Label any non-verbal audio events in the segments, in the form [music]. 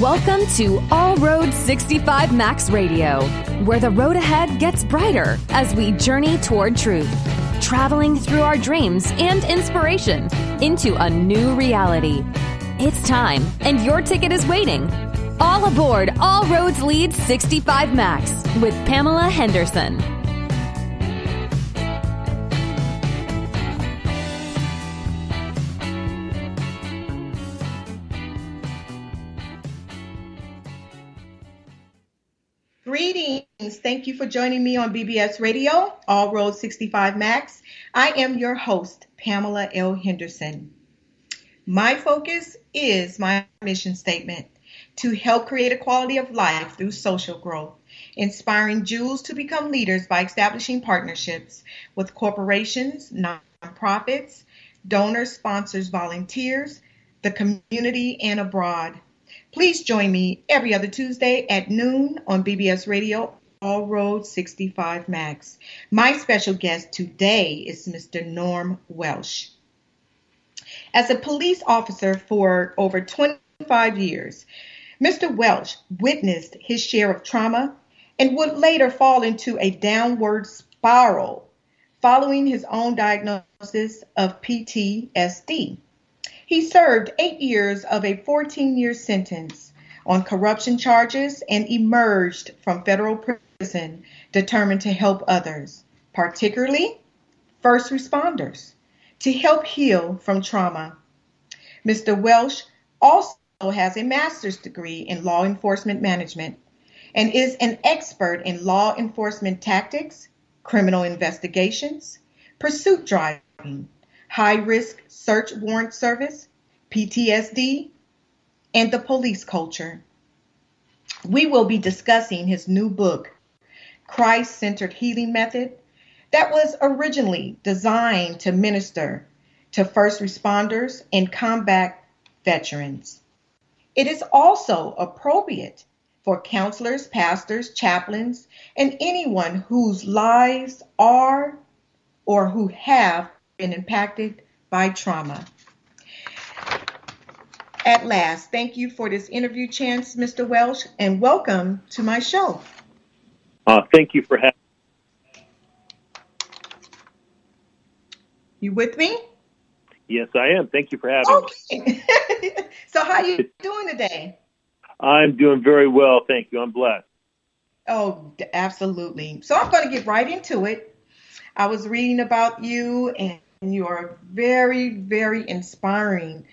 Welcome to All Road 65 Max Radio, where the road ahead gets brighter as we journey toward truth, traveling through our dreams and inspiration into a new reality. It's time, and your ticket is waiting. All aboard All Roads Lead 65 Max with Pamela Henderson. Thank you for joining me on BBS Radio, All Road 65 Max. I am your host, Pamela L. Henderson. My focus is my mission statement to help create a quality of life through social growth, inspiring Jews to become leaders by establishing partnerships with corporations, nonprofits, donors, sponsors, volunteers, the community, and abroad. Please join me every other Tuesday at noon on BBS Radio, All Road 65 Max. My special guest today is Mr. Norm Wielsch. As a police officer for over 25 years, Mr. Wielsch witnessed his share of trauma and would later fall into a downward spiral following his own diagnosis of PTSD. He served eight years of a 14 year sentence on corruption charges and emerged from federal prison determined to help others, particularly first responders, to help heal from trauma. Mr. Wielsch also has a master's degree in law enforcement management and is an expert in law enforcement tactics, criminal investigations, pursuit driving, high risk search warrant service, PTSD, and the police culture. We will be discussing his new book, Christ Centered Healing Method, that was originally designed to minister to first responders and combat veterans. It is also appropriate for counselors, pastors, chaplains, and anyone whose lives are or who have been impacted by trauma. At last, thank you for this interview chance, Mr. Wielsch, and welcome to my show. Uh, thank you for having me. You with me? Yes, I am. Thank you for having okay. me. [laughs] so how are you doing today? I'm doing very well, thank you. I'm blessed. Oh, absolutely. So I'm going to get right into it. I was reading about you and you are very, very inspiring.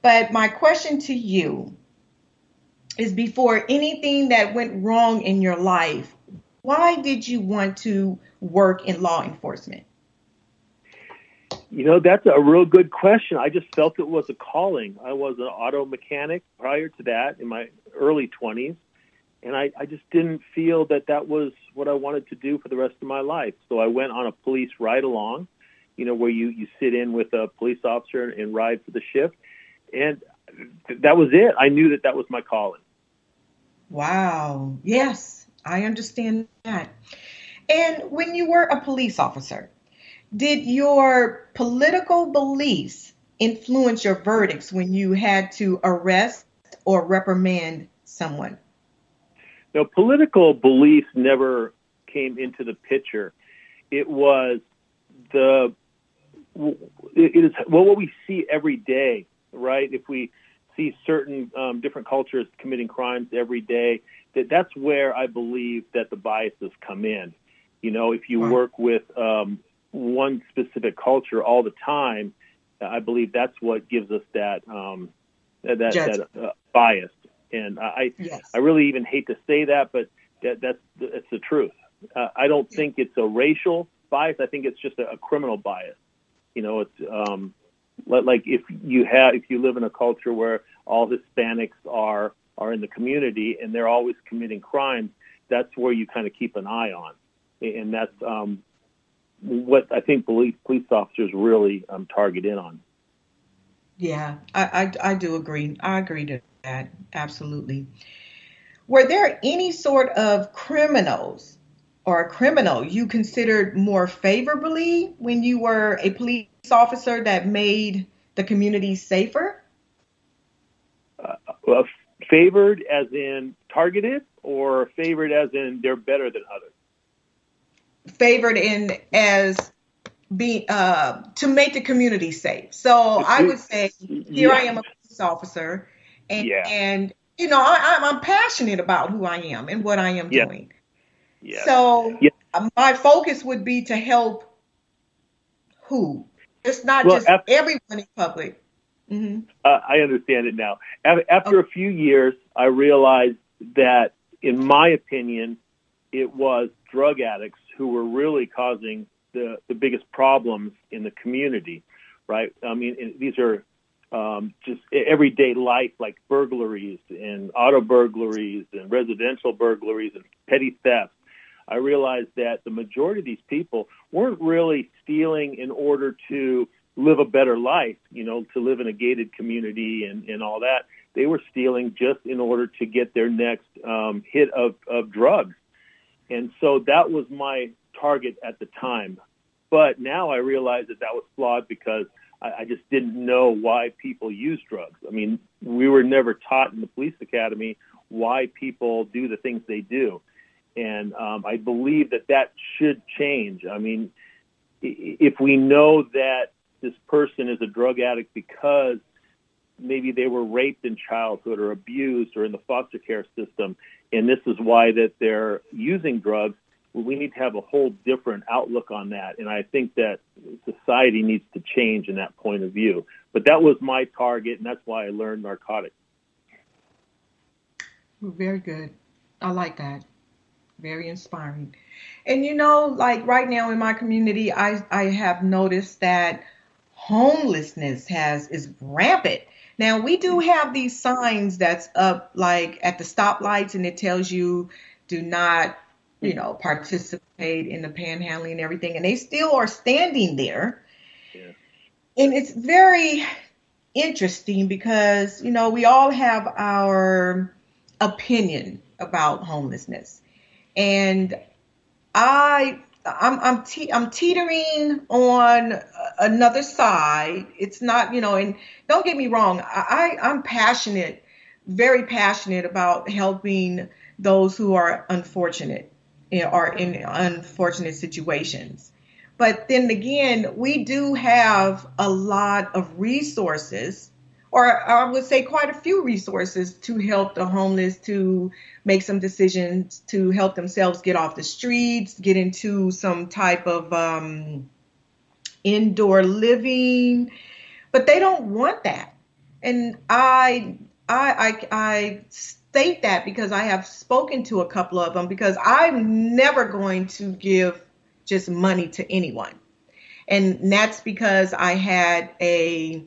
But my question to you is before anything that went wrong in your life, why did you want to work in law enforcement? You know, that's a real good question. I just felt it was a calling. I was an auto mechanic prior to that in my early 20s, and I, I just didn't feel that that was what I wanted to do for the rest of my life. So I went on a police ride along, you know, where you, you sit in with a police officer and ride for the shift. And that was it. I knew that that was my calling. Wow. Yes, I understand that. And when you were a police officer, did your political beliefs influence your verdicts when you had to arrest or reprimand someone? No, political beliefs never came into the picture. It was the it is well what we see every day, right? If we see certain um, different cultures committing crimes every day, that that's where I believe that the biases come in. You know, if you wow. work with um, one specific culture all the time, I believe that's what gives us that um, that that uh, bias. And I yes. I really even hate to say that, but that, that's that's the truth. Uh, I don't think it's a racial bias. I think it's just a, a criminal bias. You know, it's um, like if you have if you live in a culture where all Hispanics are are in the community and they're always committing crimes, that's where you kind of keep an eye on, and that's um, what I think police police officers really um, target in on. Yeah, I, I, I do agree. I agree to that absolutely. Were there any sort of criminals or a criminal you considered more favorably when you were a police officer that made the community safer? Uh, well, favored as in targeted, or favored as in they're better than others? Favored in as be uh, to make the community safe. So I would say here yeah. I am a police officer, and, yeah. and you know I, am passionate about who I am and what I am yeah. doing. Yeah. So my focus would be to help who. It's not well, just after, everyone in public. Mm-hmm. Uh, I understand it now. After a few years, I realized that, in my opinion, it was drug addicts who were really causing the, the biggest problems in the community, right? I mean, these are um, just everyday life like burglaries and auto burglaries and residential burglaries and petty thefts. I realized that the majority of these people weren't really stealing in order to live a better life, you know, to live in a gated community and, and all that. They were stealing just in order to get their next um, hit of, of drugs. And so that was my target at the time. But now I realize that that was flawed because I, I just didn't know why people use drugs. I mean, we were never taught in the police academy why people do the things they do. And um, I believe that that should change. I mean, if we know that this person is a drug addict because maybe they were raped in childhood or abused or in the foster care system, and this is why that they're using drugs, we need to have a whole different outlook on that. And I think that society needs to change in that point of view. But that was my target, and that's why I learned narcotics. Very good. I like that. Very inspiring. And you know, like right now in my community, I, I have noticed that homelessness has is rampant. Now we do mm-hmm. have these signs that's up like at the stoplights and it tells you do not you know, mm-hmm. participate in the panhandling and everything, and they still are standing there. Yeah. And it's very interesting because, you know, we all have our opinion about homelessness. And I I'm I'm, te- I'm teetering on another side. It's not, you know, and don't get me wrong, I, I I'm passionate, very passionate about helping those who are unfortunate eh, are in unfortunate situations. But then again, we do have a lot of resources, or I would say quite a few resources to help the homeless to make some decisions to help themselves get off the streets, get into some type of um, indoor living, but they don't want that. And I, I, I, I state that because I have spoken to a couple of them because I'm never going to give just money to anyone. And that's because I had a,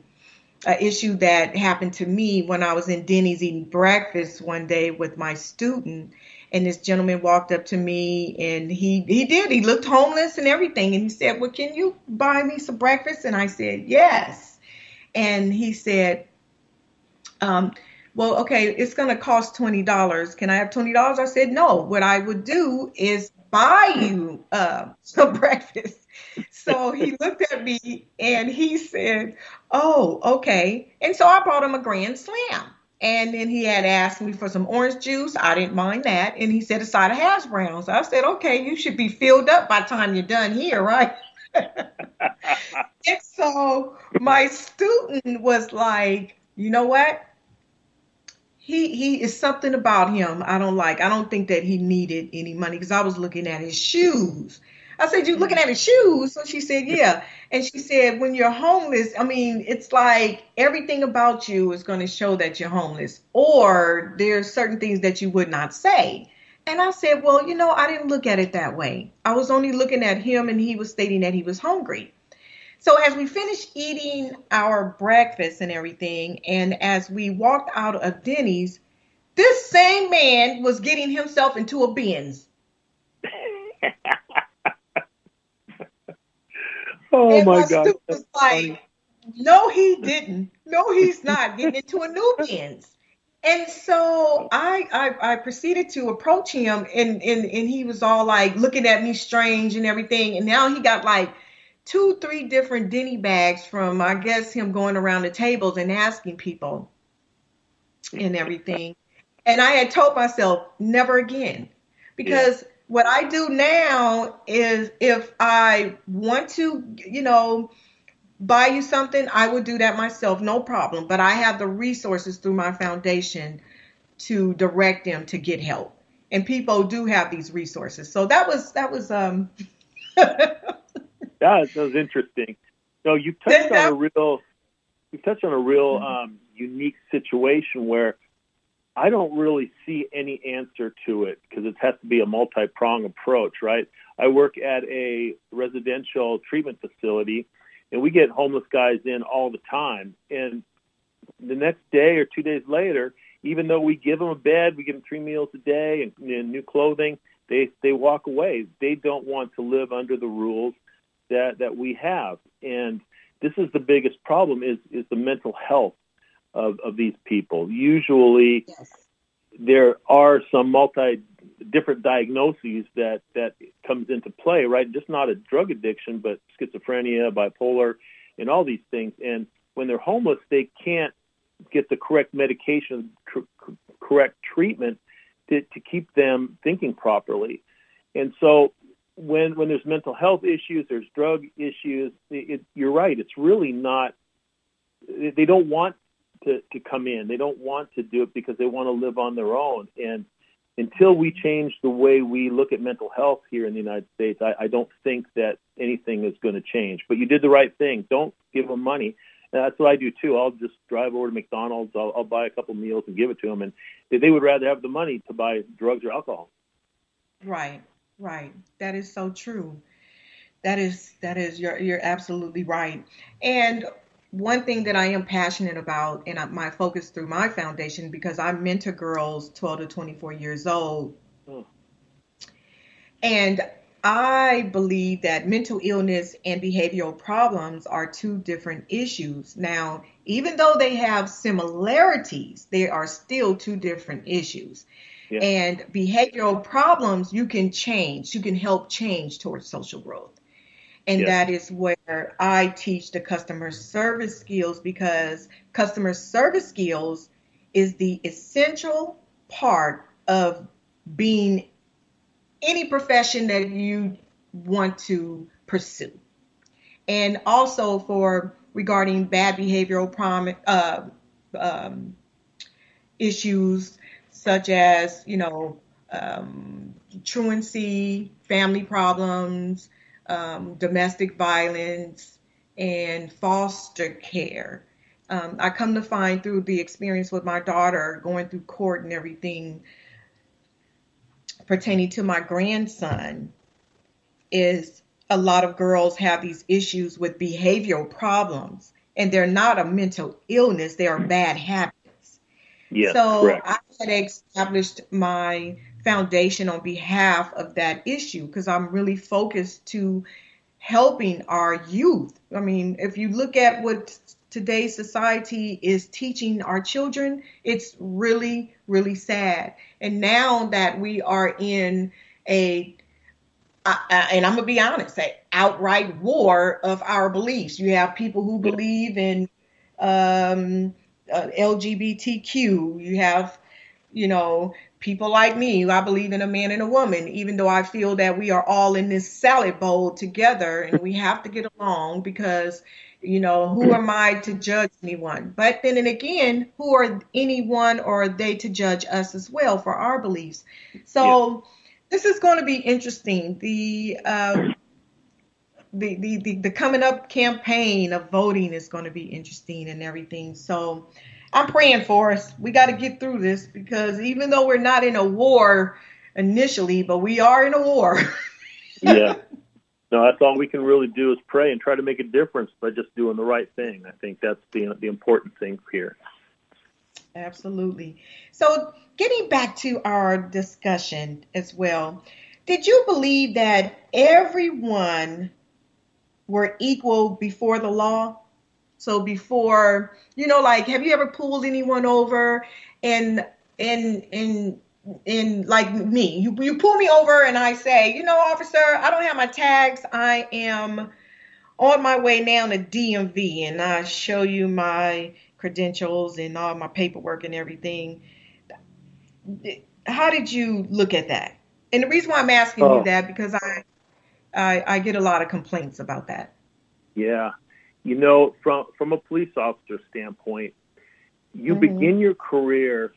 a issue that happened to me when I was in Denny's eating breakfast one day with my student and this gentleman walked up to me and he he did he looked homeless and everything and he said well can you buy me some breakfast and i said yes and he said um, well, okay, it's going to cost $20. Can I have $20? I said, no. What I would do is buy you uh, [laughs] some breakfast. So he [laughs] looked at me and he said, oh, okay. And so I brought him a Grand Slam. And then he had asked me for some orange juice. I didn't mind that. And he said a side of hash browns. I said, okay, you should be filled up by the time you're done here, right? [laughs] and so my student was like, you know what? He he is something about him I don't like. I don't think that he needed any money because I was looking at his shoes. I said, "You looking at his shoes?" So she said, "Yeah." And she said, "When you're homeless, I mean, it's like everything about you is going to show that you're homeless, or there's certain things that you would not say." And I said, "Well, you know, I didn't look at it that way. I was only looking at him, and he was stating that he was hungry." So as we finished eating our breakfast and everything, and as we walked out of Denny's, this same man was getting himself into a Benz. [laughs] oh and my, God! Was like, no, he didn't. No, he's not getting into a new Benz. And so I, I, I proceeded to approach him, and, and and he was all like looking at me strange and everything. And now he got like two, three different Denny bags from, I guess, him going around the tables and asking people and everything. And I had told myself, never again. Because yeah. what I do now is if I want to, you know, buy you something, I would do that myself, no problem. But I have the resources through my foundation to direct them to get help. And people do have these resources. So that was that was um [laughs] that was interesting. No, you touched on a real you touched on a real um, unique situation where I don't really see any answer to it because it has to be a multi-prong approach, right? I work at a residential treatment facility and we get homeless guys in all the time. And the next day or two days later, even though we give them a bed, we give them three meals a day and, and new clothing, they they walk away. They don't want to live under the rules that that we have. And this is the biggest problem is is the mental health of of these people. Usually, yes. there are some multi different diagnoses that that comes into play, right? Just not a drug addiction, but schizophrenia, bipolar, and all these things. And when they're homeless, they can't get the correct medication, tr- correct treatment to, to keep them thinking properly. And so when when there's mental health issues, there's drug issues. It, it, you're right. It's really not. They don't want to, to come in. They don't want to do it because they want to live on their own. And until we change the way we look at mental health here in the United States, I, I don't think that anything is going to change. But you did the right thing. Don't give them money. And that's what I do too. I'll just drive over to McDonald's. I'll, I'll buy a couple meals and give it to them, and they would rather have the money to buy drugs or alcohol. Right, right. That is so true. That is that is you're you're absolutely right. And one thing that I am passionate about, and my focus through my foundation, because I mentor girls 12 to 24 years old, oh. and I believe that mental illness and behavioral problems are two different issues. Now, even though they have similarities, they are still two different issues. Yeah. And behavioral problems you can change, you can help change towards social growth. And that is where I teach the customer service skills because customer service skills is the essential part of being any profession that you want to pursue. And also for regarding bad behavioral prom, uh, um, issues such as, you know, um, truancy, family problems, um, domestic violence, and foster care. Um, I come to find through the experience with my daughter going through court and everything pertaining to my grandson is a lot of girls have these issues with behavioral problems and they're not a mental illness, they are bad habits. So correct. I had established my foundation on behalf of that issue because I'm really focused to helping our youth. I mean, if you look at what today's society is teaching our children, it's really, really sad. And now that we are in a uh, and I'm gonna be honest, an outright war of our beliefs. You have people who believe in um, uh, LGBTQ. You have, you know, people like me, I believe in a man and a woman, even though I feel that we are all in this salad bowl together and we [laughs] have to get along because, you know, who am I to judge anyone? But then and again, who are anyone or are they to judge us as well for our beliefs? So yeah. this is going to be interesting. The, uh, the, the, the, the coming up campaign of voting is going to be interesting and everything. So, I'm praying for us. We got to get through this because even though we're not in a war initially, but we are in a war. [laughs] yeah. [laughs] No, that's all we can really do is pray and try to make a difference by just doing the right thing. I think that's the the important thing here. Absolutely. So, getting back to our discussion as well, did you believe that everyone were equal before the law? So before, you know, like, have you ever pulled anyone over and and and and like me, you you pull me over and I say, you know, officer, I don't have my tags. I am on my way now to DMV, and I show you my credentials and all my paperwork and everything. how did you look at that? And the reason why I'm asking oh. you that because I, I I get a lot of complaints about that. Yeah, you know, from from a police officer standpoint, you mm-hmm. begin your career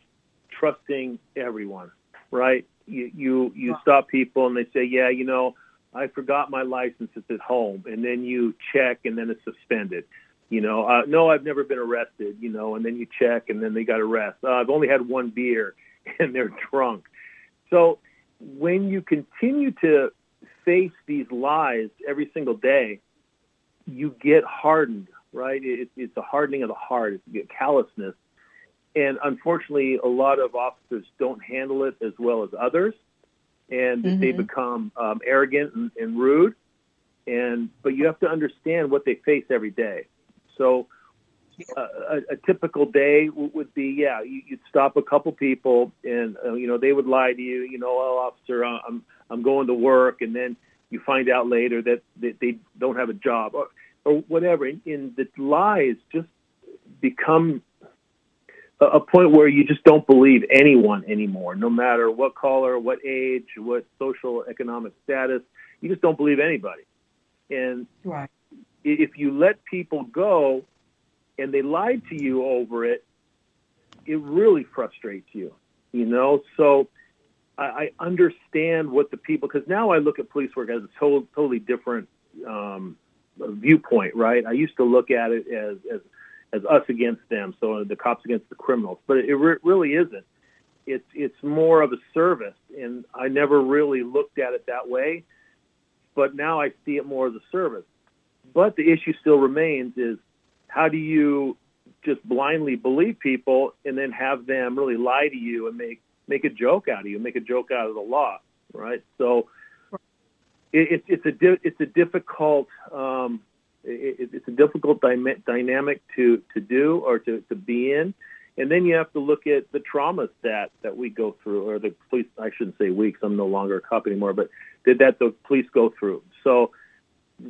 trusting everyone, right? You you you stop people and they say, yeah, you know, I forgot my license. It's at home, and then you check, and then it's suspended. You know, uh, no, I've never been arrested. You know, and then you check, and then they got arrested. Uh, I've only had one beer, [laughs] and they're drunk. So when you continue to face these lies every single day, you get hardened, right? It, it's a hardening of the heart. It's callousness. And unfortunately, a lot of officers don't handle it as well as others, and mm-hmm. they become um, arrogant and, and rude. And but you have to understand what they face every day. So uh, a, a typical day w- would be, yeah, you, you'd stop a couple people, and uh, you know they would lie to you. You know, oh, officer, I'm I'm going to work, and then you find out later that, that they don't have a job or, or whatever. And, and the lies just become a, a point where you just don't believe anyone anymore, no matter what color, what age, what social economic status. You just don't believe anybody. And right. if you let people go and they lied to you over it, it really frustrates you, you know? So I, I understand what the people, because now I look at police work as a to- totally different um, viewpoint, right? I used to look at it as, as as us against them, so the cops against the criminals. But it re- really isn't. It's it's more of a service, and I never really looked at it that way. But now I see it more as a service. But the issue still remains: is how do you just blindly believe people and then have them really lie to you and make make a joke out of you, make a joke out of the law, right? So it, it's a di- it's a difficult um, it, it's a difficult dy- dynamic to to do or to to be in, and then you have to look at the traumas that that we go through, or the police. I shouldn't say we, because I'm no longer a cop anymore, but did that the police go through? So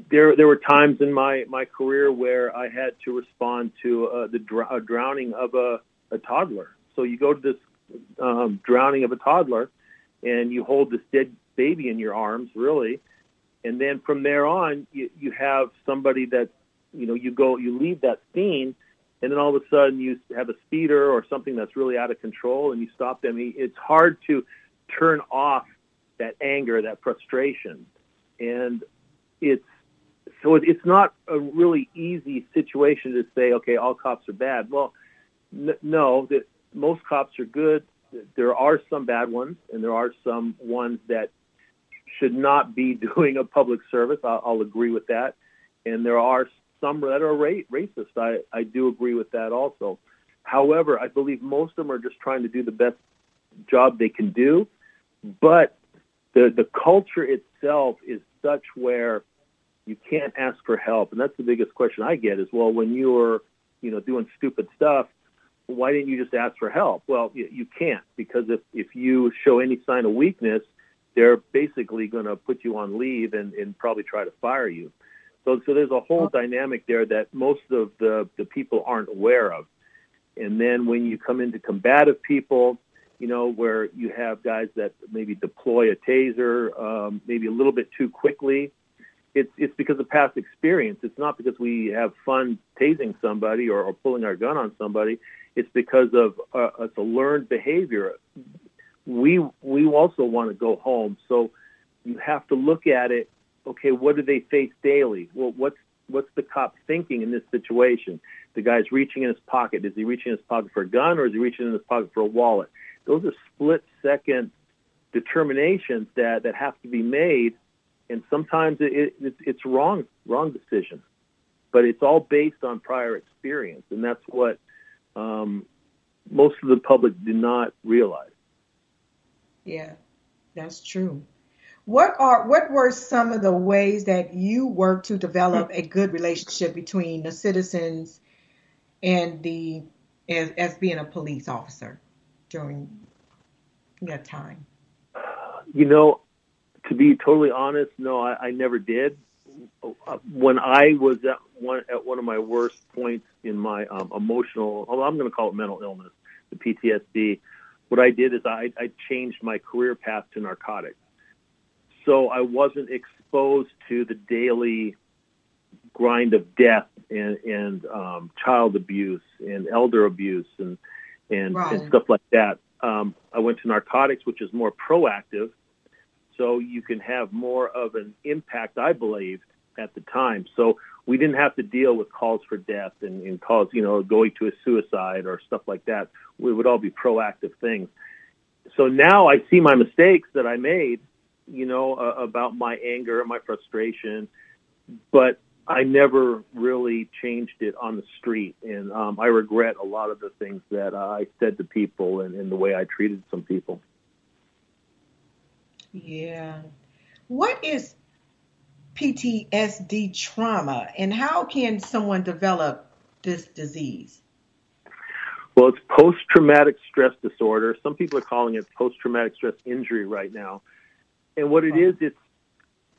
there there were times in my my career where I had to respond to uh, the dr- drowning of a, a toddler. So you go to this um, drowning of a toddler, and you hold this dead baby in your arms, really, and then from there on, you, you have somebody that you know you go you leave that scene, and then all of a sudden you have a speeder or something that's really out of control, and you stop them. It's hard to turn off that anger, that frustration, and it's so it's not a really easy situation to say, okay, all cops are bad. Well, no, that most cops are good. There are some bad ones, and there are some ones that should not be [laughs] doing a public service. I'll, I'll agree with that. And there are some that are ra- racist. I, I do agree with that also. However, I believe most of them are just trying to do the best job they can do. But the, the culture itself is such where you can't ask for help. And that's the biggest question I get is, well, when you're, you know, doing stupid stuff, why didn't you just ask for help? Well, you, you can't because if, if you show any sign of weakness, they're basically going to put you on leave and, and probably try to fire you. So, so there's a whole dynamic there that most of the, the people aren't aware of. And then when you come into combative people, you know, where you have guys that maybe deploy a taser um, maybe a little bit too quickly, it's it's because of past experience. It's not because we have fun tasing somebody or, or pulling our gun on somebody. It's because of uh, it's a learned behavior we we also want to go home. So you have to look at it. Okay, what do they face daily? Well, what's what's the cop thinking in this situation? The guy's reaching in his pocket. Is he reaching in his pocket for a gun or is he reaching in his pocket for a wallet? Those are split second determinations that that have to be made, and sometimes it, it, it's wrong wrong decision, but it's all based on prior experience, and that's what um, most of the public do not realize. Yeah, that's true. What are what were some of the ways that you worked to develop a good relationship between the citizens and the as, as being a police officer during that time? You know, to be totally honest, no, I, I never did. When I was at one at one of my worst points in my um, emotional, I'm going to call it mental illness, the PTSD what I did is I, I changed my career path to narcotics. So I wasn't exposed to the daily grind of death and, and um, child abuse and elder abuse and and, right. and stuff like that. Um, I went to narcotics, which is more proactive, so you can have more of an impact, I believe, at the time. So we didn't have to deal with calls for death and, and calls, you know, going to a suicide or stuff like that. We would all be proactive things. So now I see my mistakes that I made, you know, uh, about my anger and my frustration, but I never really changed it on the street, and um, I regret a lot of the things that uh, I said to people and, and the way I treated some people. Yeah. What is PTSD trauma, and how can someone develop this disease? Well, it's post traumatic stress disorder. Some people are calling it post traumatic stress injury right now. And what it is, it's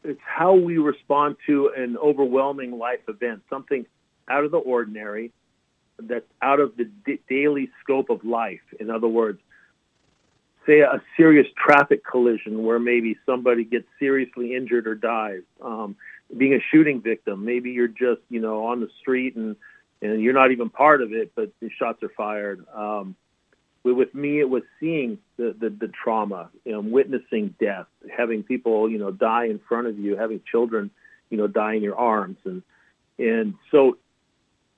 it's how we respond to an overwhelming life event, something out of the ordinary, that's out of the d- daily scope of life. In other words, say a serious traffic collision where maybe somebody gets seriously injured or dies, um, being a shooting victim, maybe you're just you know on the street and and you're not even part of it, but the shots are fired. Um, with me, it was seeing the, the, the trauma, you know, witnessing death, having people, you know, die in front of you, having children, you know, die in your arms. And, and so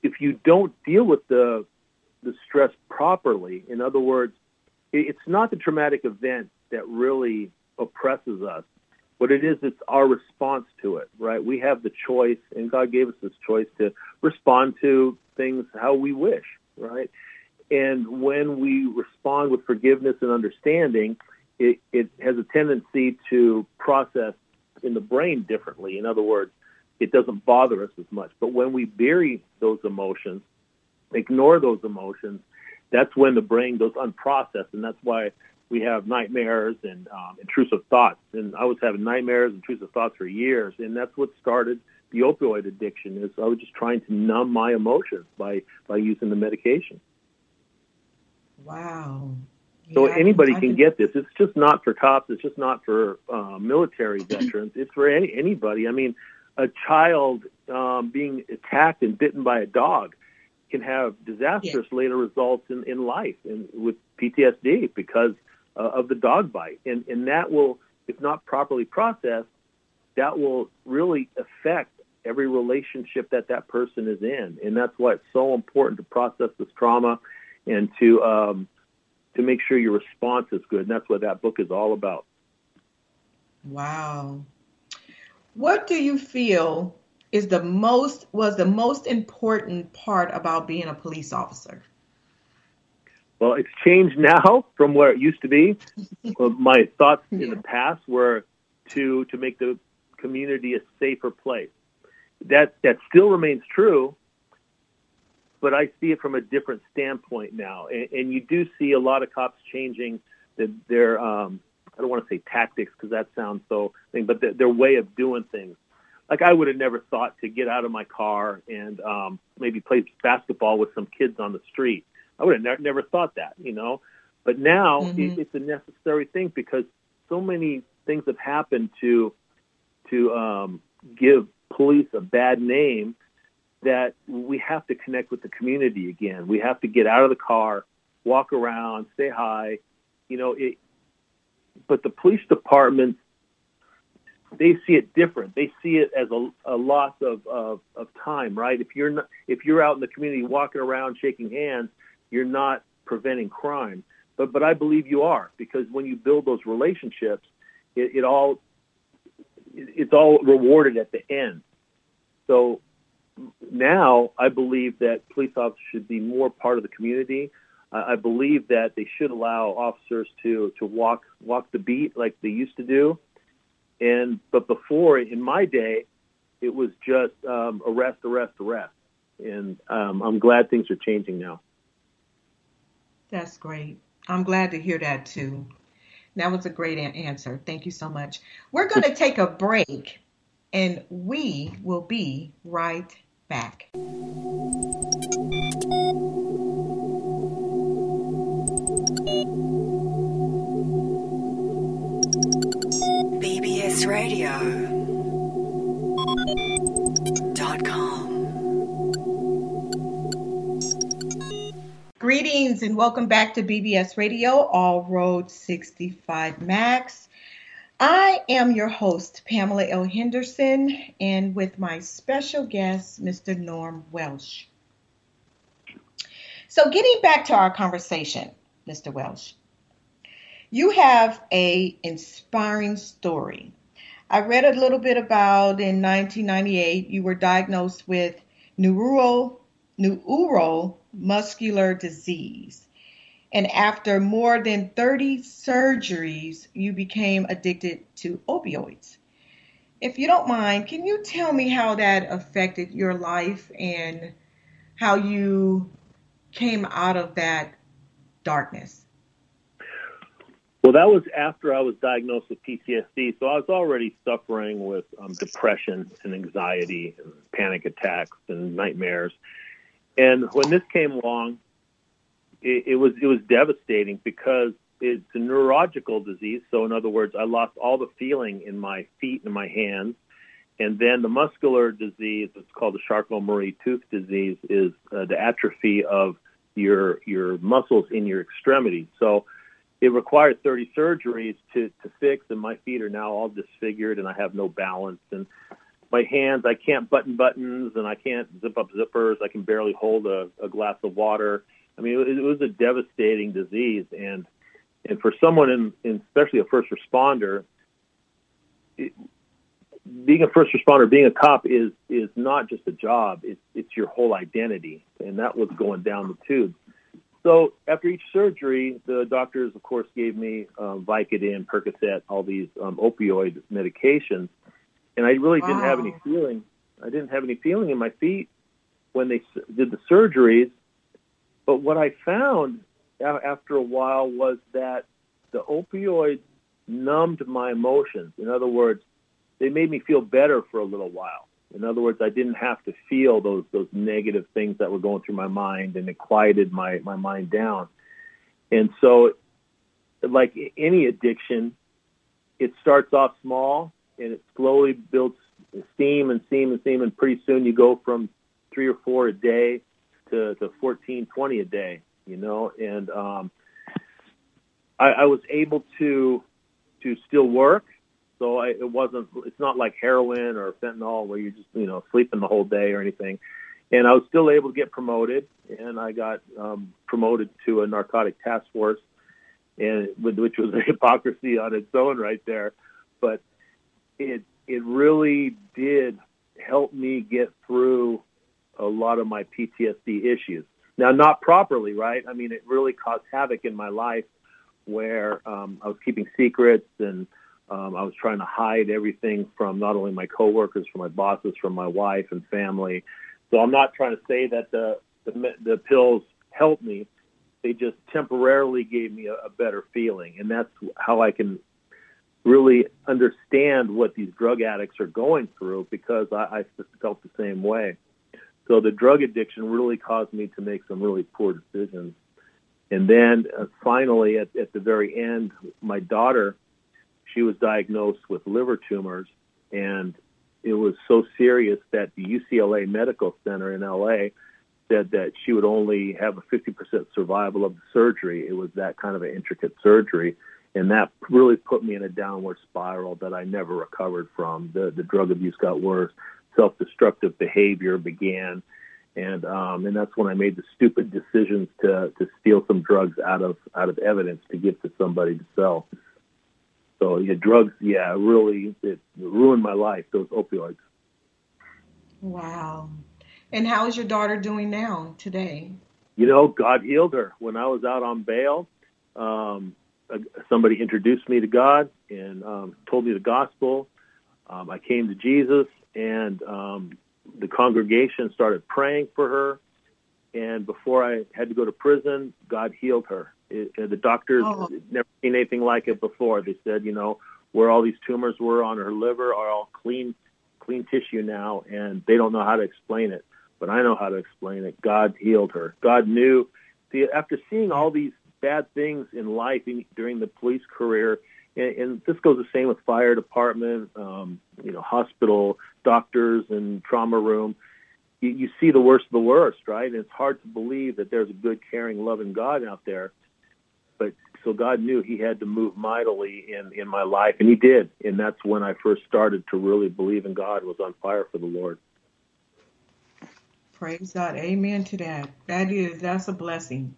if you don't deal with the, the stress properly, in other words, it's not the traumatic event that really oppresses us. What it is, it's our response to it, right? We have the choice, and God gave us this choice to respond to things how we wish, right? And when we respond with forgiveness and understanding, it, it has a tendency to process in the brain differently. In other words, it doesn't bother us as much. But when we bury those emotions, ignore those emotions, that's when the brain goes unprocessed, and that's why we have nightmares and um, intrusive thoughts. And I was having nightmares, and intrusive thoughts for years, and that's what started the opioid addiction. Is I was just trying to numb my emotions by by using the medication. Wow. So yeah, anybody can get this. It's just not for cops. It's just not for uh, military veterans. It's for any, anybody. I mean, a child um, being attacked and bitten by a dog can have disastrous yeah. later results in, in life and with PTSD because uh, of the dog bite. And, and that will, if not properly processed, that will really affect every relationship that that person is in. And that's why it's so important to process this trauma and to um, to make sure your response is good. And that's what that book is all about. Wow. What do you feel is the most was the most important part about being a police officer? Well, it's changed now [laughs] from where it used to be. [laughs] My thoughts yeah. in the past were to to make the community a safer place. That that still remains true, but I see it from a different standpoint now. And, and you do see a lot of cops changing the, their, um, I don't want to say tactics because that sounds so, thing, but the, their way of doing things. Like I would have never thought to get out of my car and um, maybe play basketball with some kids on the street. I would have ne- never thought that, you know. But now mm-hmm. it, it's a necessary thing because so many things have happened to to um, give police a bad name that we have to connect with the community again. We have to get out of the car, walk around, say hi. You know, it, but the police department, they see it different. They see it as a, a loss of, of, of time, right? If you're not, if you're out in the community walking around shaking hands, you're not preventing crime. But but I believe you are because when you build those relationships, it, it all it, it's all rewarded at the end. So now I believe that police officers should be more part of the community. I believe that they should allow officers to to walk walk the beat like they used to do. And but before, in my day, it was just um, arrest, arrest, arrest. And um, I'm glad things are changing now. That's great. I'm glad to hear that too. That was a great answer. Thank you so much. We're going to take a break and we will be right back. Greetings and welcome back to BBS Radio, All Road 65 Max. I am your host, Pamela L. Henderson, and with my special guest, Mr. Norm Wielsch. So, getting back to our conversation, Mr. Wielsch, you have a inspiring story. I read a little bit about in 1998 you were diagnosed with neuro, neuromuscular disease. And after more than 30 surgeries, you became addicted to opioids. If you don't mind, can you tell me how that affected your life and how you came out of that darkness? Well, that was after I was diagnosed with PTSD. So I was already suffering with um, depression and anxiety and panic attacks and nightmares. And when this came along, it, it was it was devastating because it's a neurological disease. So in other words, I lost all the feeling in my feet and my hands. And then the muscular disease, it's called the Charcot-Marie-Tooth disease, is uh, the atrophy of your your muscles in your extremities. So it required 30 surgeries to to fix, and my feet are now all disfigured, and I have no balance. And my hands, I can't button buttons, and I can't zip up zippers. I can barely hold a, a glass of water. I mean, it, it was a devastating disease, and and for someone in, in especially a first responder, it, being a first responder, being a cop is is not just a job; it's it's your whole identity, and that was going down the tubes. So after each surgery, the doctors, of course, gave me um, Vicodin, Percocet, all these um, opioid medications, and I really wow. didn't have any feeling. I didn't have any feeling in my feet when they did the surgeries, but what I found after a while was that the opioids numbed my emotions. In other words, they made me feel better for a little while. In other words, I didn't have to feel those those negative things that were going through my mind, and it quieted my my mind down. And so, like any addiction, it starts off small and it slowly builds steam and steam and steam, and pretty soon you go from three or four a day to, to fourteen, twenty a day, you know, and um, I, I was able to to still work. So I, it wasn't. It's not like heroin or fentanyl where you're just you know sleeping the whole day or anything. And I was still able to get promoted, and I got um, promoted to a narcotic task force, and which was [laughs] a hypocrisy on its own right there. But it it really did help me get through a lot of my PTSD issues. Now, not properly, right? I mean, it really caused havoc in my life where um, I was keeping secrets and um, I was trying to hide everything from not only my coworkers, from my bosses, from my wife and family. So I'm not trying to say that the the, the pills helped me. They just temporarily gave me a, a better feeling, and that's how I can really understand what these drug addicts are going through because I, I felt the same way. So the drug addiction really caused me to make some really poor decisions. And then uh, finally, at, at the very end, my daughter, she was diagnosed with liver tumors, and it was so serious that the UCLA Medical Center in LA said that she would only have a 50% survival of the surgery. It was that kind of an intricate surgery and that really put me in a downward spiral that I never recovered from. The the drug abuse got worse, self-destructive behavior began, and um, and that's when I made the stupid decisions to to steal some drugs out of out of evidence to give to somebody to sell. So yeah, drugs, yeah, really it ruined my life. Those opioids. Wow. And how is your daughter doing now today? You know, God healed her. When I was out on bail, um, somebody introduced me to God and um, told me the gospel. Um, I came to Jesus, and um, the congregation started praying for her. And before I had to go to prison, God healed her. It, the doctors oh. never seen anything like it before. They said, you know, where all these tumors were on her liver are all clean, clean tissue now, and they don't know how to explain it. But I know how to explain it. God healed her. God knew. See, after seeing all these bad things in life in, during the police career, and, and this goes the same with fire department, um, you know, hospital, doctors, and trauma room. You, you see the worst of the worst, right? And it's hard to believe that there's a good, caring, loving God out there. But so God knew He had to move mightily in in my life, and He did. And that's when I first started to really believe in God. Was on fire for the Lord. Praise God. Amen to that. That is that's a blessing.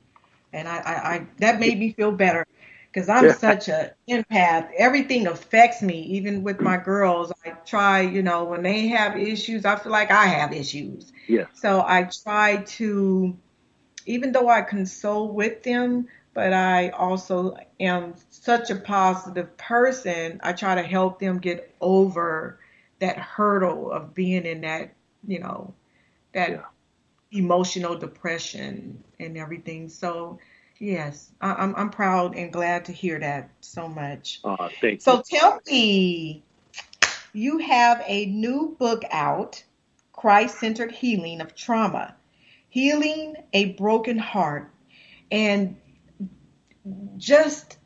And I, I, I that made me feel better because I'm such a empath. Everything affects me, even with my girls. I try, you know, when they have issues, I feel like I have issues. Yes. So I try to, even though I console with them, but I also am such a positive person. I try to help them get over that hurdle of being in that, you know, that yeah. emotional depression and everything. So Yes, I, am I'm proud and glad to hear that so much. Uh, thank so you. tell me, you have a new book out, Christ Centered Healing of Trauma, Healing a Broken Heart. And just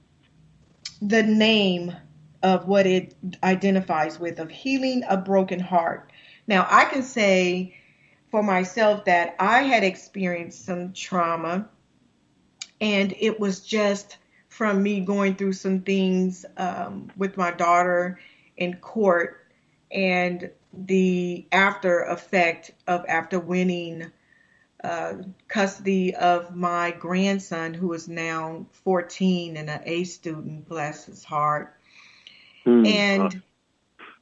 the name of what it identifies with of healing a broken heart. Now, I can say for myself that I had experienced some trauma and it was just from me going through some things um, with my daughter in court and the after effect of after winning uh, custody of my grandson who is now 14 and an A student, bless his heart. Mm. And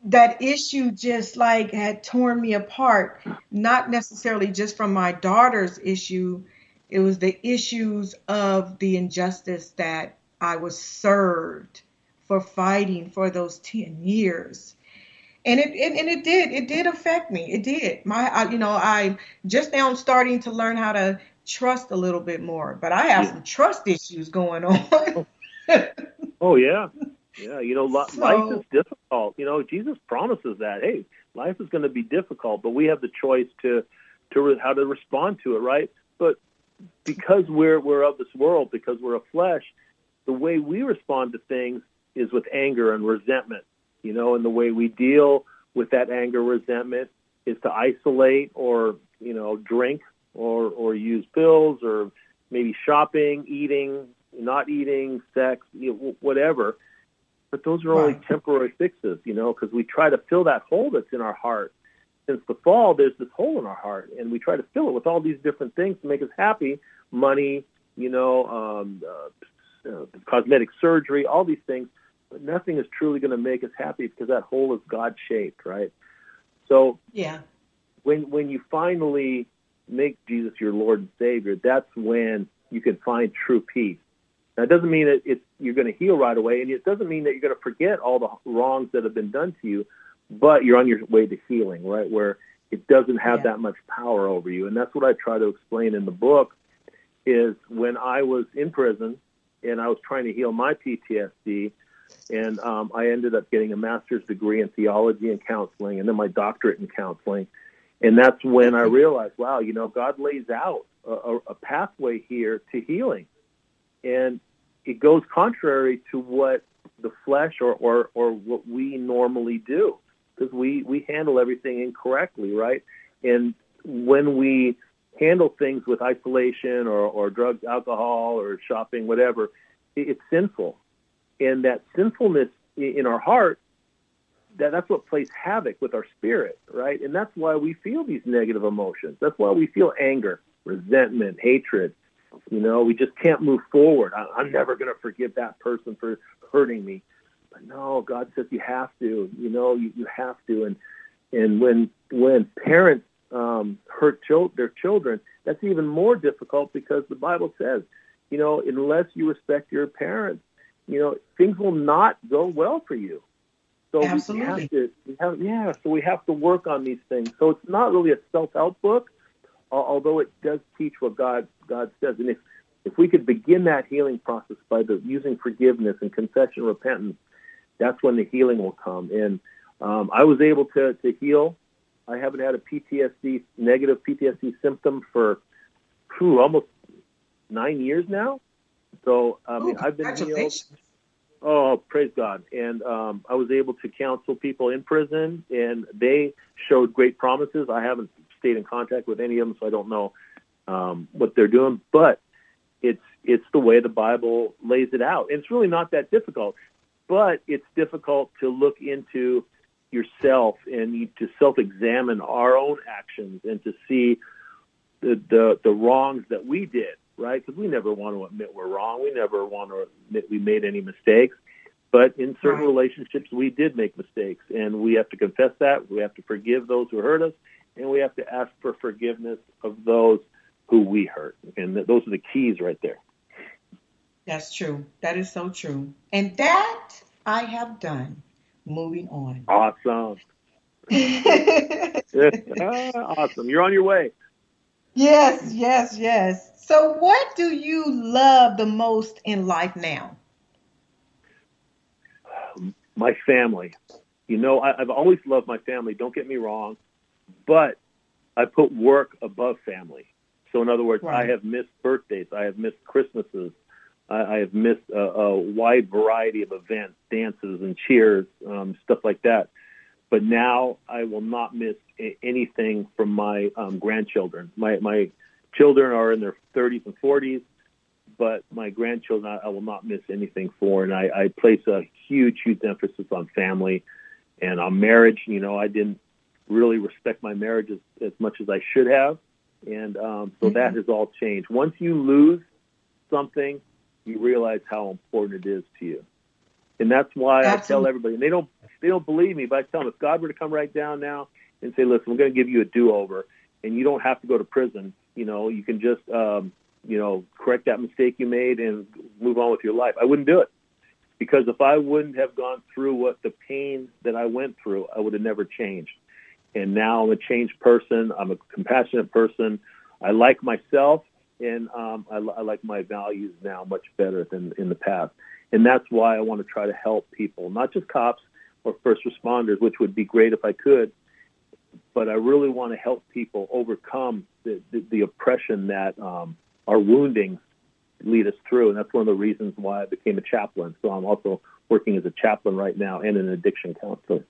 that issue just like had torn me apart, not necessarily just from my daughter's issue, it was the issues of the injustice that I was served for fighting for those 10 years. And it, it and it did it did affect me. It did. My I, you know I just now I'm starting to learn how to trust a little bit more, but I have yeah. some trust issues going on. [laughs] oh yeah, yeah. You know, life so, is difficult. You know, Jesus promises that. Hey, life is going to be difficult, but we have the choice to to how to respond to it, right? But because we're we're of this world, because we're a flesh, the way we respond to things is with anger and resentment. You know, and the way we deal with that anger, resentment is to isolate or you know drink or or use pills or maybe shopping, eating, not eating, sex, you know, whatever. But those are only right. temporary fixes, you know, because we try to fill that hole that's in our heart since the fall, there's this hole in our heart, and we try to fill it with all these different things to make us happy money, you know, um, uh, uh, cosmetic surgery, all these things. But nothing is truly going to make us happy because that hole is God shaped, right? So, yeah. When when you finally make Jesus your Lord and Savior, that's when you can find true peace. Now, it doesn't mean that it's, you're going to heal right away, and it doesn't mean that you're going to forget all the wrongs that have been done to you but you're on your way to healing, right? Where it doesn't have yeah. that much power over you. And that's what I try to explain in the book is when I was in prison and I was trying to heal my PTSD and um, I ended up getting a master's degree in theology and counseling and then my doctorate in counseling. And that's when I realized, wow, you know, God lays out a, a pathway here to healing. And it goes contrary to what the flesh or, or, or what we normally do because we we handle everything incorrectly, right? And when we handle things with isolation or, or drugs, alcohol, or shopping, whatever, it's sinful. And that sinfulness in our heart, that, that's what plays havoc with our spirit, right? And that's why we feel these negative emotions. That's why we feel anger, resentment, hatred. You know, we just can't move forward. I, I'm never going to forgive that person for hurting me. But no, God says you have to. You know, you, you have to. And and when when parents um, hurt chil- their children, that's even more difficult because the Bible says, you know, unless you respect your parents, you know, things will not go well for you. So Absolutely. we have to, we have, yeah. So we have to work on these things. So it's not really a self-help book, although it does teach what God God says. And if if we could begin that healing process by the using forgiveness and confession, and repentance, that's when the healing will come. And um, I was able to, to heal. I haven't had a PTSD, negative PTSD symptom for whew, almost nine years now. So, I mean, oh, I've been healed. Oh, praise God! And um, I was able to counsel people in prison, and they showed great promises. I haven't stayed in contact with any of them, so I don't know um, what they're doing. But it's it's the way the Bible lays it out. And it's really not that difficult, but it's difficult to look into yourself and to self-examine our own actions and to see the the, the wrongs that we did, right? Because we never want to admit we're wrong. We never want to admit we made any mistakes. But in certain right. relationships, we did make mistakes, and we have to confess that. We have to forgive those who hurt us, and we have to ask for forgiveness of those who we hurt. And those are the keys right there. That's true. That is so true. And that I have done. Moving on. Awesome. [laughs] [laughs] awesome. You're on your way. Yes, yes, yes. So, what do you love the most in life now? My family. You know, I, have always loved my family. Don't get me wrong, but I put work above family. So, in other words, right. I have missed birthdays. I have missed Christmases. I, I have missed a, a wide variety of events, dances and cheers, um, stuff like that. But now I will not miss a- anything from my um, grandchildren. My my children are in their 30s and 40s, but my grandchildren I, I will not miss anything for. And I, I place a huge, huge emphasis on family and on marriage. You know, I didn't really respect my marriage as, as much as I should have, and um, so mm-hmm. that has all changed. Once you lose something, you realize how important it is to you. And that's why Absolutely. I tell everybody, and they don't they don't believe me, but I tell them if God were to come right down now and say, "Listen, we're going to give you a do-over, and you don't have to go to prison. You know, you can just um, you know correct that mistake you made and move on with your life." I wouldn't do it because if I wouldn't have gone through what the pain that I went through, I would have never changed. And now I'm a changed person. I'm a compassionate person. I like myself, and um, I, I like my values now much better than in the past. And that's why I want to try to help people, not just cops or first responders, which would be great if I could, but I really want to help people overcome the, the, the oppression that um, our woundings lead us through. And that's one of the reasons why I became a chaplain. So I'm also working as a chaplain right now and an addiction counselor.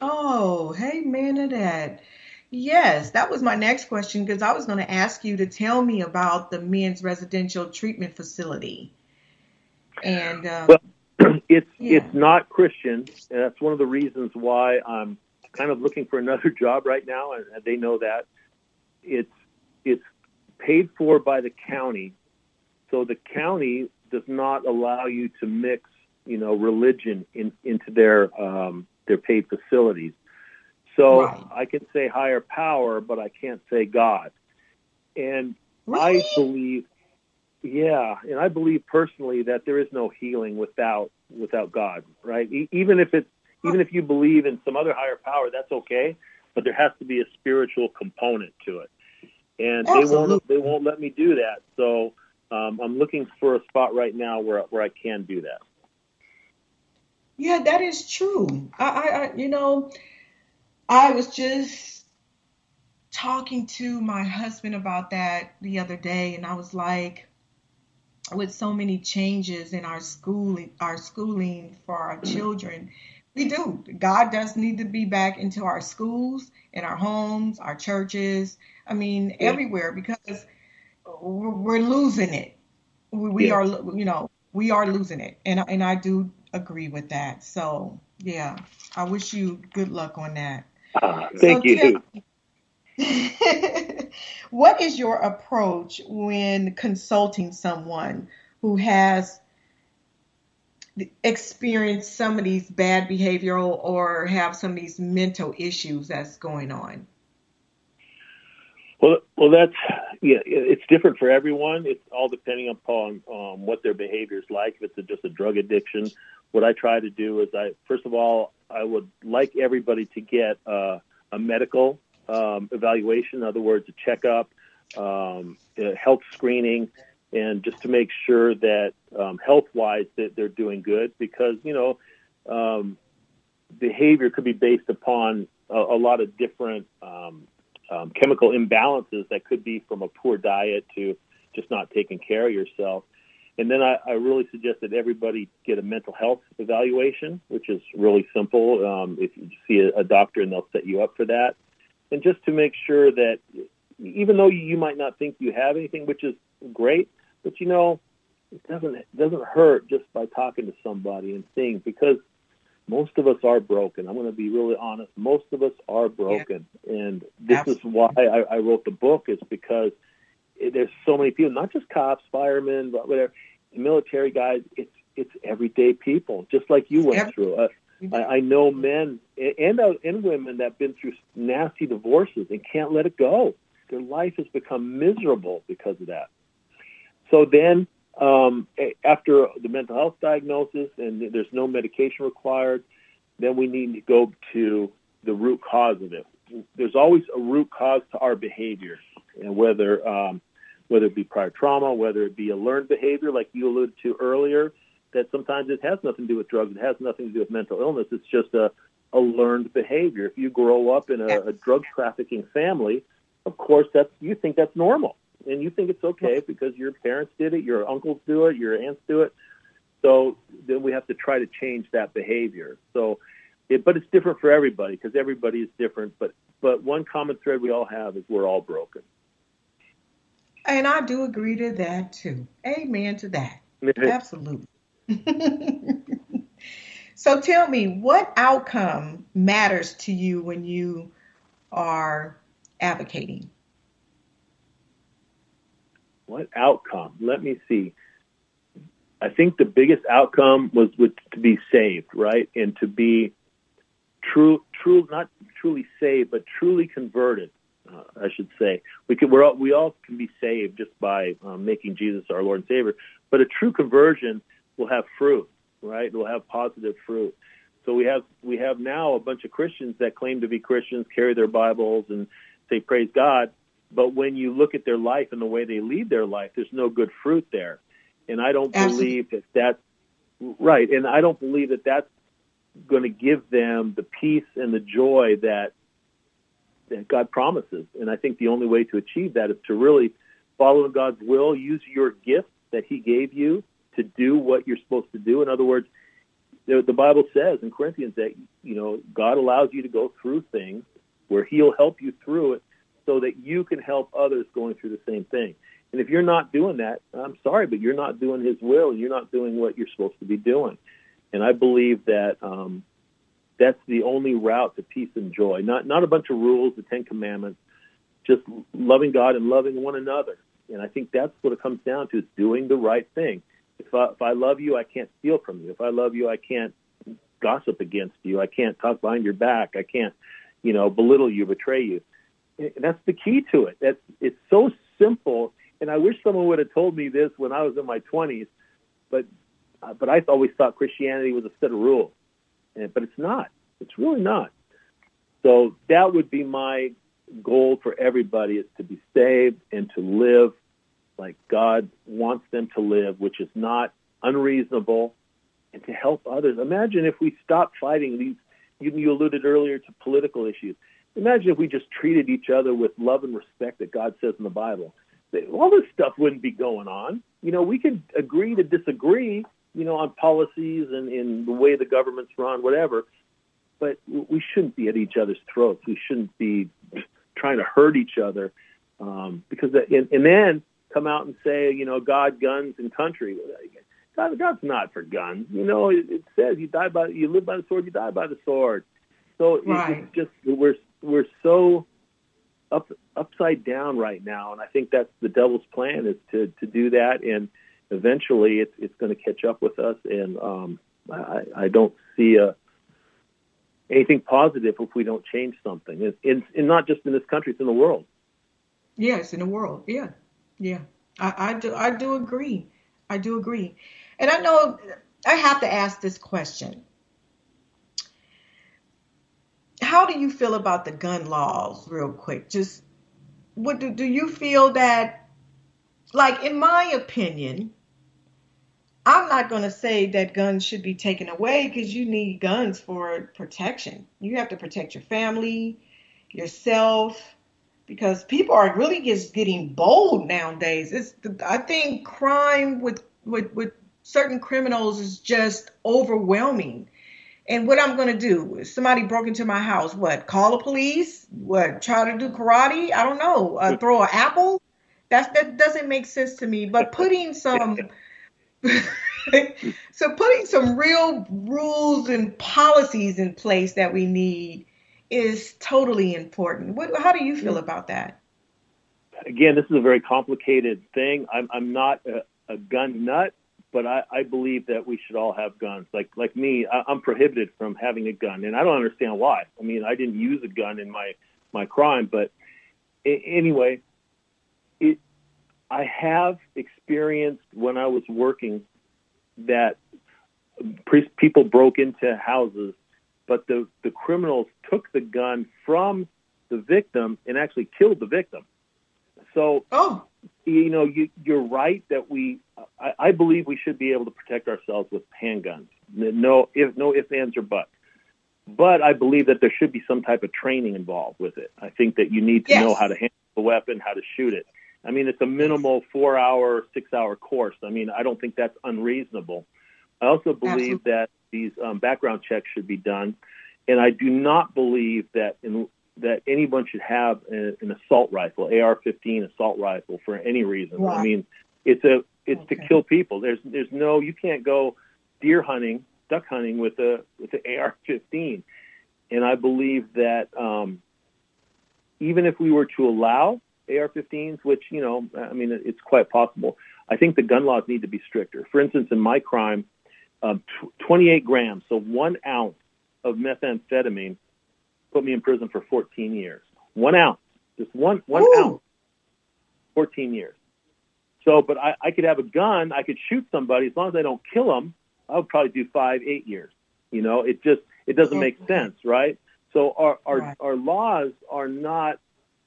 Oh, hey, man of that. Yes, that was my next question because I was going to ask you to tell me about the men's residential treatment facility. And um, well, [clears throat] it's yeah. it's not Christian, and that's one of the reasons why I'm kind of looking for another [laughs] job right now, and they know that it's it's paid for by the county, so the county does not allow you to mix, you know, religion in, into their um, their paid facilities. So right. I can say higher power, but I can't say God. And really? I believe, yeah, and I believe personally that there is no healing without without God, right? E- even if it's even if you believe in some other higher power, that's okay, but there has to be a spiritual component to it. And Absolutely. they won't they won't let me do that. So um, I'm looking for a spot right now where where I can do that. Yeah, that is true. I, I, I you know, I was just talking to my husband about that the other day, and I was like, with so many changes in our schooling, our schooling for our children, we do. God does need to be back into our schools, in our homes, our churches. I mean, yeah. everywhere because we're losing it. We, yeah. are, you know, we are losing it, and and I do agree with that. So yeah, I wish you good luck on that. Uh, thank so you. [laughs] what is your approach when consulting someone who has experienced some of these bad behavioral or have some of these mental issues that's going on? Well, well, that's yeah. It's different for everyone. It's all depending upon um, what their behavior is like. If it's a, just a drug addiction, what I try to do is I first of all I would like everybody to get uh, a medical um, evaluation, in other words, a checkup, um, a health screening, and just to make sure that um, health-wise that they're doing good, because you know um, behavior could be based upon a, a lot of different um, um, chemical imbalances that could be from a poor diet to just not taking care of yourself. And then I, I really suggest that everybody get a mental health evaluation, which is really simple. Um, if you see a, a doctor, and they'll set you up for that, and just to make sure that even though you might not think you have anything, which is great, but you know, it doesn't it doesn't hurt just by talking to somebody and seeing because most of us are broken. I'm going to be really honest. Most of us are broken, yeah. and this Absolutely. is why I, I wrote the book. Is because there's so many people, not just cops, firemen, but whatever, military guys. It's it's everyday people, just like you went yep. through. Uh, I, I know men and uh, and women that have been through nasty divorces and can't let it go. Their life has become miserable because of that. So then um, after the mental health diagnosis and there's no medication required, then we need to go to the root cause of it. There's always a root cause to our behavior, and whether um, whether it be prior trauma, whether it be a learned behavior like you alluded to earlier, that sometimes it has nothing to do with drugs, it has nothing to do with mental illness. It's just a a learned behavior. If you grow up in a, a drug trafficking family, of course that's you think that's normal and you think it's okay because your parents did it, your uncles do it, your aunts do it. So then we have to try to change that behavior. So, it, but it's different for everybody because everybody is different. But but one common thread we all have is we're all broken. And I do agree to that too. Amen to that. [laughs] Absolutely. [laughs] so tell me, what outcome matters to you when you are advocating? what outcome? Let me see. I think the biggest outcome was with, to be saved, right, and to be true, true, not truly saved, but truly converted. Uh, I should say we can. All, we all can be saved just by um, making Jesus our Lord and Savior. But a true conversion will have fruit, right? Will have positive fruit. So we have we have now a bunch of Christians that claim to be Christians, carry their Bibles, and say praise God, but when you look at their life and the way they lead their life, there's no good fruit there. And I don't Absolutely. believe that that's right. And I don't believe that that's going to give them the peace and the joy that that God promises. And I think the only way to achieve that is to really follow God's will, use your gift that He gave you to do what you're supposed to do. In other words, the, the Bible says in Corinthians that you know God allows you to go through things where He'll help you through it so that you can help others going through the same thing. And if you're not doing that, I'm sorry, but you're not doing His will, and you're not doing what you're supposed to be doing. And I believe that um, that's the only route to peace and joy. Not not a bunch of rules, the Ten Commandments, just loving God and loving one another. And I think that's what it comes down to: is doing the right thing. If I, if I love you, I can't steal from you. If I love you, I can't gossip against you. I can't talk behind your back. I can't, you know, belittle you, betray you And that's the key to it. That's it's so simple. And I wish someone would have told me this when I was in my 20s, but but I always thought Christianity was a set of rules, and, but it's not. It's really not. So that would be my goal for everybody is to be saved and to live like God wants them to live, which is not unreasonable, and to help others. Imagine if we stopped fighting these. You, you alluded earlier to political issues. Imagine if we just treated each other with love and respect that God says in the Bible. All this stuff wouldn't be going on. You know, we could agree to disagree, you know, on policies and in the way the government's run, whatever. But we shouldn't be at each other's throats. We shouldn't be trying to hurt each other. Um, because, and, and then come out and say, you know, God, guns, and country. God, God's not for guns. You know, it, it says you die by, you live by the sword, you die by the sword. So right. it's just we're we're so up upside down right now, and I think that's the devil's plan is to to do that, and eventually it's it's going to catch up with us, and um, I, I don't see a anything positive if we don't change something. It's, it's, and not just in this country; it's in the world. Yes, in the world. Yeah, yeah. I, I do. I do agree. I do agree. And I know I have to ask this question how do you feel about the gun laws, real quick? Just what do, do you feel that, like, in my opinion, I'm not going to say that guns should be taken away because you need guns for protection. You have to protect your family, yourself, because people are really just getting bold nowadays. It's I think crime with with with certain criminals is just overwhelming. And what I'm going to do if somebody broke into my house, what? Call the police? What? Try to do karate? I don't know. Uh, throw an apple? That that doesn't make sense to me. But putting some [laughs] [laughs] so putting some real rules and policies in place that we need is totally important. What, how do you feel mm-hmm. about that? Again, this is a very complicated thing. I'm, I'm not a, a gun nut, but I, I believe that we should all have guns. Like like me, I, I'm prohibited from having a gun, and I don't understand why. I mean, I didn't use a gun in my my crime, but anyway, it. I have experienced when I was working that people broke into houses, but the the criminals took the gun from the victim and actually killed the victim. So, oh. you know, you, you're right that we, I, I believe we should be able to protect ourselves with handguns. No, if no ifs, ands, or buts. But I believe that there should be some type of training involved with it. I think that you need to yes. know how to handle the weapon, how to shoot it. I mean, it's a minimal four-hour, six-hour course. I mean, I don't think that's unreasonable. I also believe Absolutely. that these um, background checks should be done, and I do not believe that in, that anyone should have a, an assault rifle, AR-15 assault rifle, for any reason. Wow. I mean, it's a it's okay. to kill people. There's there's no you can't go deer hunting, duck hunting with a with an AR-15, and I believe that um, even if we were to allow AR-15s, which you know, I mean, it's quite possible. I think the gun laws need to be stricter. For instance, in my crime, um, 28 grams, so one ounce of methamphetamine put me in prison for 14 years. One ounce, just one one Ooh. ounce, 14 years. So, but I, I could have a gun, I could shoot somebody as long as I don't kill them. I would probably do five, eight years. You know, it just it doesn't make sense, right? So our our, right. our laws are not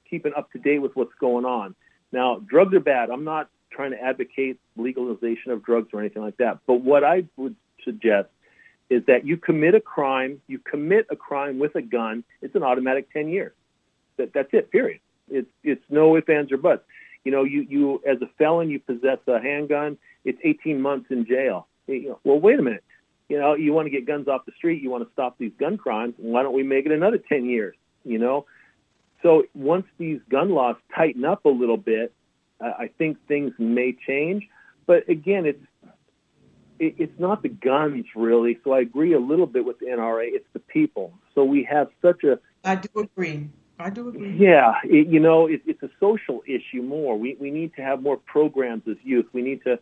keeping up to date with what's going on. Now, drugs are bad. I'm not trying to advocate legalization of drugs or anything like that. But what I would suggest is that you commit a crime, you commit a crime with a gun, it's an automatic 10 years. That, that's it, period. It's, it's no ifs, ands, or buts. You know, you, you, as a felon, you possess a handgun, it's 18 months in jail. You know, well, wait a minute. You know, you want to get guns off the street, you want to stop these gun crimes, why don't we make it another 10 years? You know, so once these gun laws tighten up a little bit, I think things may change. But again, it's it, it's not the guns really. So I agree a little bit with the NRA. It's the people. So we have such a. I do agree. I do agree. Yeah, it, you know, it, it's a social issue more. We we need to have more programs as youth. We need to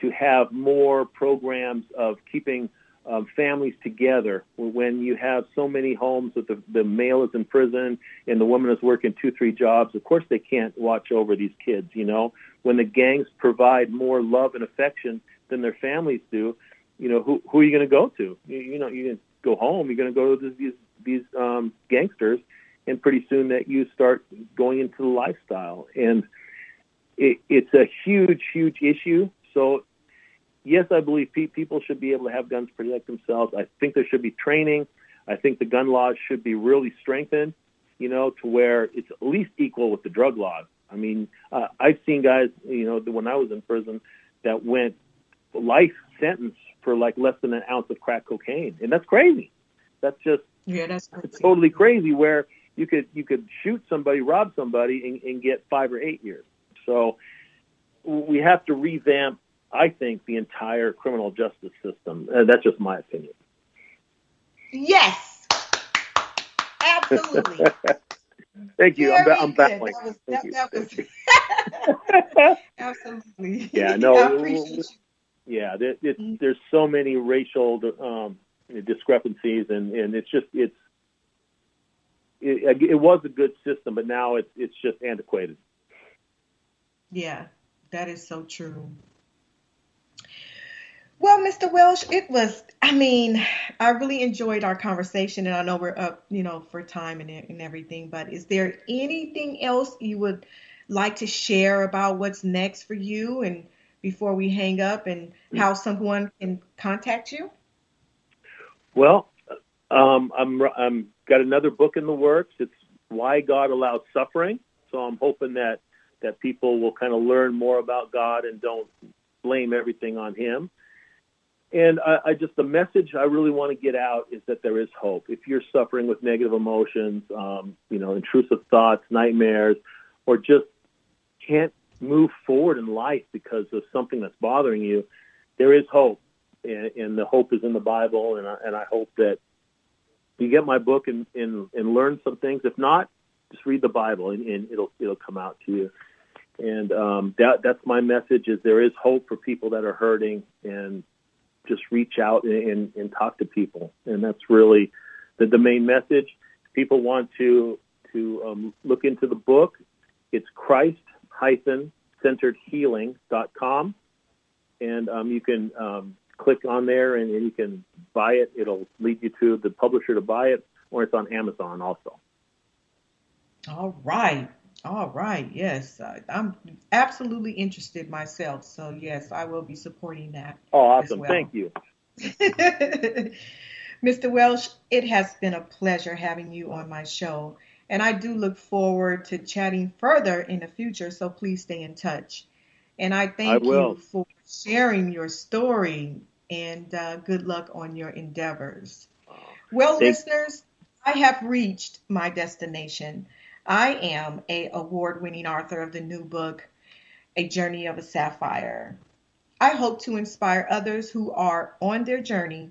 to have more programs of keeping um, families together when you have so many homes that the, the male is in prison and the woman is working two, three jobs. Of course, they can't watch over these kids, you know. When the gangs provide more love and affection than their families do, you know, who, who are you going to go to? You, you know, you can go home. You're going to go to these, these um, gangsters, and pretty soon that you start going into the lifestyle. And it, it's a huge, huge issue. So yes, I believe pe- people should be able to have guns to protect themselves. I think there should be training. I think the gun laws should be really strengthened, you know, to where it's at least equal with the drug laws. I mean, uh, I've seen guys, you know, when I was in prison that went life sentence for like less than an ounce of crack cocaine, and that's crazy. That's just yeah, that's crazy. totally crazy. Where you could you could shoot somebody, rob somebody, and, and get five or eight years. So we have to revamp I think, the entire criminal justice system. Uh, that's just my opinion. Yes, absolutely. [laughs] Thank you. Very I'm, I'm baffling. That was, that, that was [laughs] [laughs] absolutely. Yeah, no. Yeah, there, mm-hmm. there's so many racial um, discrepancies, and, and it's just it's it, it was a good system, but now it's it's just antiquated. Yeah, that is so true. Well, Mr. Wielsch, it was, I mean, I really enjoyed our conversation, and I know we're up, you know, for time and, and everything, but is there anything else you would like to share about what's next for you and before we hang up and how someone can contact you? Well, um, I'm, I'm got another book in the works. It's Why God Allows Suffering. So I'm hoping that, that people will kind of learn more about God and don't blame everything on him. And I, I just the message I really want to get out is that there is hope. If you're suffering with negative emotions, um, you know, intrusive thoughts, nightmares, or just can't move forward in life because of something that's bothering you, there is hope, and, and the hope is in the Bible. And I, and I hope that you get my book and, and and learn some things. If not, just read the Bible, and, and it'll it'll come out to you. And um, that that's my message: is there is hope for people that are hurting, and just reach out and, and, and talk to people. And that's really the, the main message. If people want to to um, look into the book, it's Christ centeredhealing.com. And um, you can um, click on there and, and, you can buy it. It'll lead you to the publisher to buy it, or it's on Amazon also. All right. All right. Yes. I'm absolutely interested myself. So, yes, I will be supporting that. Oh, awesome. Well. Thank you. [laughs] Mr. Wielsch, it has been a pleasure having you on my show. And I do look forward to chatting further in the future, so please stay in touch. And I thank I you for sharing your story and uh, good luck on your endeavors. Well, listeners, I have reached my destination. I am a award-winning author of the new book, A Journey of a Sapphire. I hope to inspire others who are on their journey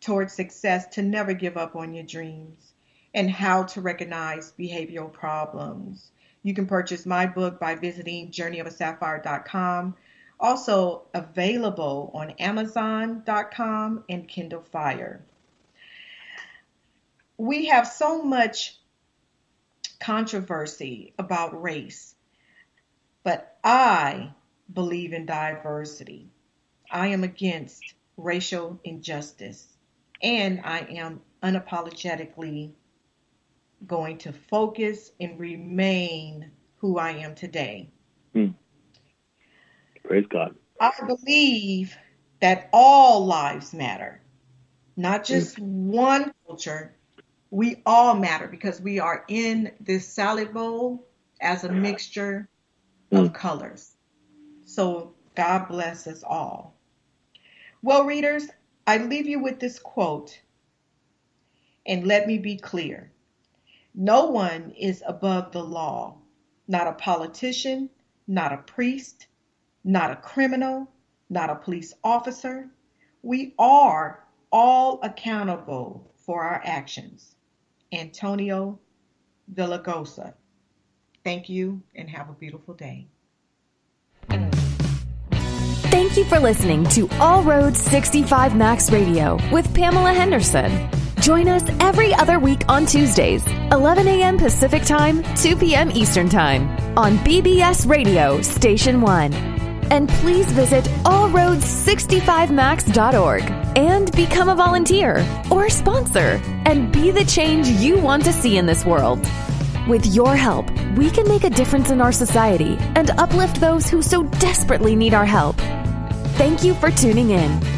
towards success to never give up on your dreams and how to recognize behavioral problems. You can purchase my book by visiting journeyofasapphire.com. Also available on amazon.com and Kindle Fire. We have so much controversy about race, but I believe in diversity. I am against racial injustice, and I am unapologetically going to focus and remain who I am today. Hmm. Praise God. I believe that all lives matter, not just hmm. one culture. We all matter because we are in this salad bowl as a mixture hmm. of colors. So God bless us all. Well, readers, I leave you with this quote, and let me be clear. No one is above the law, not a politician, not a priest, not a criminal, not a police officer. We are all accountable for our actions. Antonio Villaraigosa. Thank you and have a beautiful day. Thank you for listening to All Roads 65 Max Radio with Pamela Henderson. Join us every other week on Tuesdays, 11 a.m. Pacific Time, 2 p.m. Eastern Time on BBS Radio Station 1. And please visit allroads65max.org and become a volunteer or sponsor and be the change you want to see in this world. With your help, we can make a difference in our society and uplift those who so desperately need our help. Thank you for tuning in.